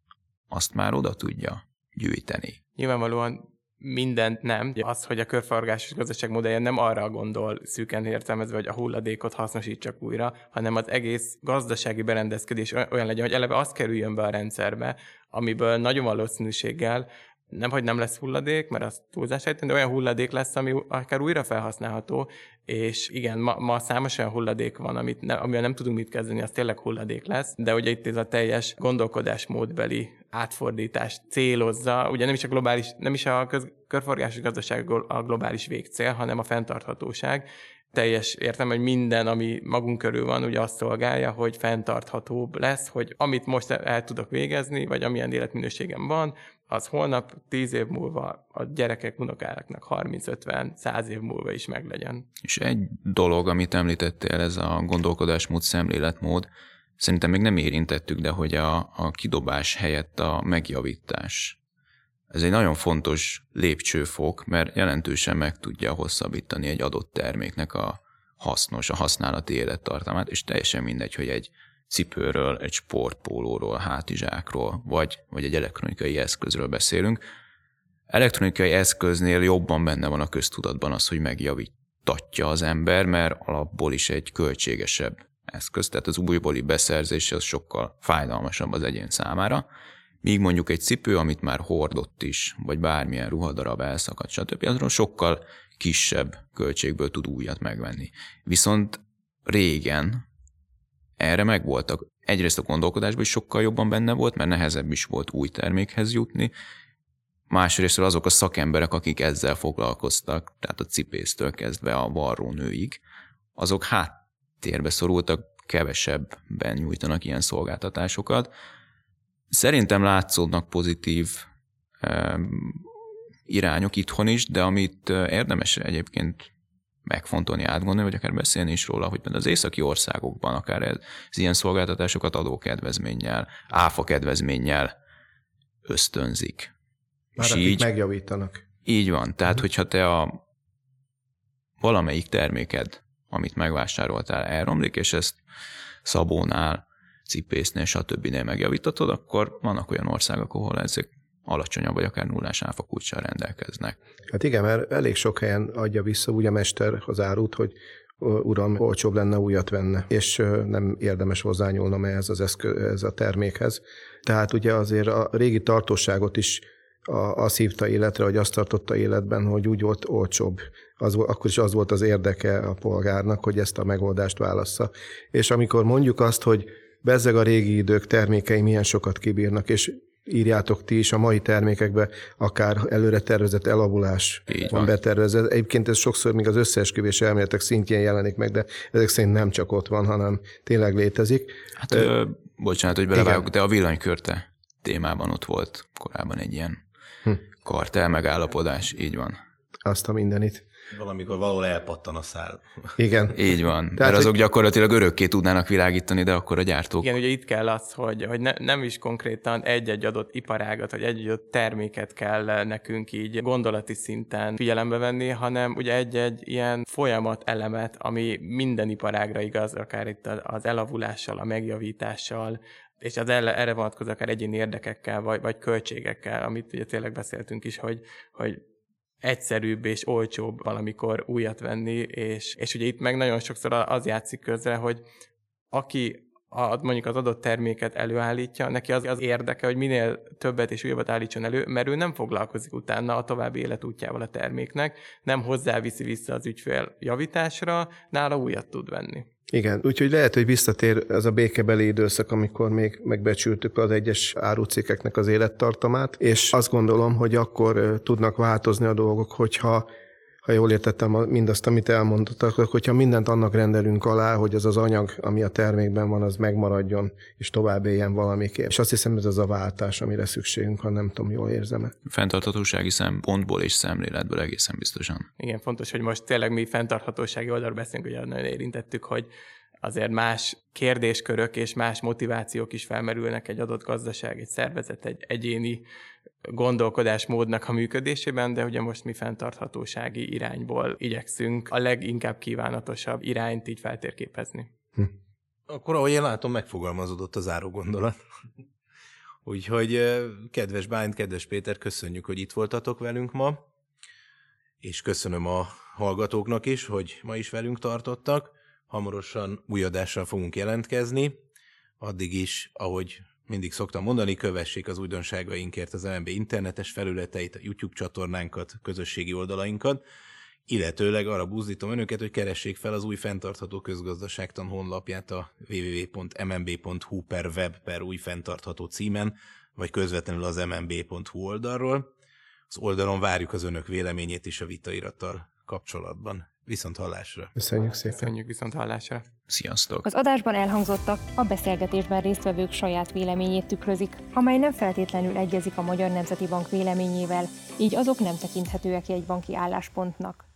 [SPEAKER 2] azt már oda tudja gyűjteni.
[SPEAKER 3] Nyilvánvalóan mindent nem. Az, hogy a körforgásos gazdaság modellje nem arra gondol szűken értelmezve, hogy a hulladékot hasznosítsak újra, hanem az egész gazdasági berendezkedés olyan legyen, hogy eleve az kerüljön be a rendszerbe, amiből nagyon valószínűséggel nem, hogy nem lesz hulladék, mert az túlzás de olyan hulladék lesz, ami akár újra felhasználható, és igen, ma, ma számos olyan hulladék van, amit ne, amivel nem tudunk mit kezdeni, az tényleg hulladék lesz, de ugye itt ez a teljes gondolkodásmódbeli átfordítást célozza, ugye nem is a globális, nem is a köz, körforgásos gazdaság a globális végcél, hanem a fenntarthatóság, teljes értem, hogy minden, ami magunk körül van, ugye azt szolgálja, hogy fenntarthatóbb lesz, hogy amit most el tudok végezni, vagy amilyen életminőségem van, az holnap, tíz év múlva a gyerekek, unokáknak 30-50, 100 év múlva is meglegyen.
[SPEAKER 2] És egy dolog, amit említettél, ez a gondolkodásmód, szemléletmód, szerintem még nem érintettük, de hogy a, a kidobás helyett a megjavítás. Ez egy nagyon fontos lépcsőfok, mert jelentősen meg tudja hosszabbítani egy adott terméknek a hasznos, a használati élettartamát, és teljesen mindegy, hogy egy cipőről, egy sportpólóról, hátizsákról, vagy, vagy egy elektronikai eszközről beszélünk. Elektronikai eszköznél jobban benne van a köztudatban az, hogy megjavít tartja az ember, mert alapból is egy költségesebb eszköz, tehát az újbóli beszerzés az sokkal fájdalmasabb az egyén számára, míg mondjuk egy cipő, amit már hordott is, vagy bármilyen ruhadarab elszakadt, stb. azról sokkal kisebb költségből tud újat megvenni. Viszont régen erre megvoltak. Egyrészt a gondolkodásban is sokkal jobban benne volt, mert nehezebb is volt új termékhez jutni, másrészt azok a szakemberek, akik ezzel foglalkoztak, tehát a cipésztől kezdve a varrónőig, azok háttérbe szorultak, kevesebben nyújtanak ilyen szolgáltatásokat. Szerintem látszódnak pozitív irányok itthon is, de amit érdemes egyébként megfontolni, átgondolni, vagy akár beszélni is róla, hogy az északi országokban akár ez, ez ilyen szolgáltatásokat adókedvezménnyel, áfa kedvezménnyel ösztönzik.
[SPEAKER 1] Már és így megjavítanak.
[SPEAKER 2] Így van. Tehát, uh-huh. hogyha te a valamelyik terméked, amit megvásároltál, elromlik, és ezt szabónál, cipésznél, stb. megjavítatod, akkor vannak olyan országok, ahol ezek alacsonyabb vagy akár nullás áfakulcsal rendelkeznek.
[SPEAKER 1] Hát igen, mert elég sok helyen adja vissza úgy a mester az árut, hogy uram, olcsóbb lenne újat venne, és nem érdemes hozzányúlnom ehhez az eszköz, ez a termékhez. Tehát ugye azért a régi tartóságot is azt hívta életre, hogy azt tartotta életben, hogy úgy volt olcsóbb. Az, akkor is az volt az érdeke a polgárnak, hogy ezt a megoldást válassza. És amikor mondjuk azt, hogy bezzeg a régi idők termékei milyen sokat kibírnak, és írjátok ti is a mai termékekbe, akár előre tervezett elavulás Így van, van betervezve. Egyébként ez sokszor még az összeesküvés elméletek szintjén jelenik meg, de ezek szerint nem csak ott van, hanem tényleg létezik.
[SPEAKER 2] Hát, ö, bocsánat, hogy belevágok, de a villanykörte témában ott volt korábban egy ilyen hm. kartel megállapodás, így van.
[SPEAKER 1] Azt a mindenit.
[SPEAKER 4] Valamikor valahol elpattan a szál.
[SPEAKER 1] Igen.
[SPEAKER 2] Így van. Tehát, Mert azok hogy... gyakorlatilag örökké tudnának világítani, de akkor a gyártók...
[SPEAKER 3] Igen, ugye itt kell az, hogy, hogy ne, nem is konkrétan egy-egy adott iparágat, vagy egy-egy adott terméket kell nekünk így gondolati szinten figyelembe venni, hanem ugye egy-egy ilyen folyamat elemet, ami minden iparágra igaz, akár itt az elavulással, a megjavítással, és az erre vonatkozó akár egyéni érdekekkel, vagy, vagy költségekkel, amit ugye tényleg beszéltünk is, hogy, hogy egyszerűbb és olcsóbb valamikor újat venni, és, és ugye itt meg nagyon sokszor az játszik közre, hogy aki a, mondjuk az adott terméket előállítja, neki az, az érdeke, hogy minél többet és újabbat állítson elő, mert ő nem foglalkozik utána a további életútjával a terméknek, nem hozzáviszi vissza az ügyfél javításra, nála újat tud venni.
[SPEAKER 1] Igen, úgyhogy lehet, hogy visszatér ez a békebeli időszak, amikor még megbecsültük az egyes árucikkeknek az élettartamát, és azt gondolom, hogy akkor tudnak változni a dolgok, hogyha ha jól értettem mindazt, amit elmondottak, hogyha mindent annak rendelünk alá, hogy az az anyag, ami a termékben van, az megmaradjon, és tovább éljen valamikért. És azt hiszem, ez az a váltás, amire szükségünk, ha nem tudom, jól érzem-e.
[SPEAKER 2] Fenntarthatósági szempontból és szemléletből egészen biztosan.
[SPEAKER 3] Igen, fontos, hogy most tényleg mi fenntarthatósági oldalról beszélünk, hogy nagyon érintettük, hogy azért más kérdéskörök és más motivációk is felmerülnek egy adott gazdaság, egy szervezet, egy egyéni gondolkodásmódnak a működésében, de ugye most mi fenntarthatósági irányból igyekszünk a leginkább kívánatosabb irányt így feltérképezni. Hm.
[SPEAKER 4] Akkor, ahogy én látom, megfogalmazódott az záró gondolat. Úgyhogy kedves Bányt, kedves Péter, köszönjük, hogy itt voltatok velünk ma, és köszönöm a hallgatóknak is, hogy ma is velünk tartottak. Hamarosan új adással fogunk jelentkezni, addig is, ahogy mindig szoktam mondani, kövessék az újdonságainkért az LMB internetes felületeit, a YouTube csatornánkat, közösségi oldalainkat, illetőleg arra buzdítom önöket, hogy keressék fel az új fenntartható közgazdaságtan honlapját a www.mmb.hu per web per új fenntartható címen, vagy közvetlenül az mmb.hu oldalról. Az oldalon várjuk az önök véleményét is a vitairattal kapcsolatban. Viszont hallásra.
[SPEAKER 1] Köszönjük szépen.
[SPEAKER 3] Köszönjük viszont hallásra.
[SPEAKER 2] Sziasztok.
[SPEAKER 6] Az adásban elhangzottak a beszélgetésben résztvevők saját véleményét tükrözik, amely nem feltétlenül egyezik a Magyar Nemzeti Bank véleményével, így azok nem tekinthetőek jegybanki álláspontnak.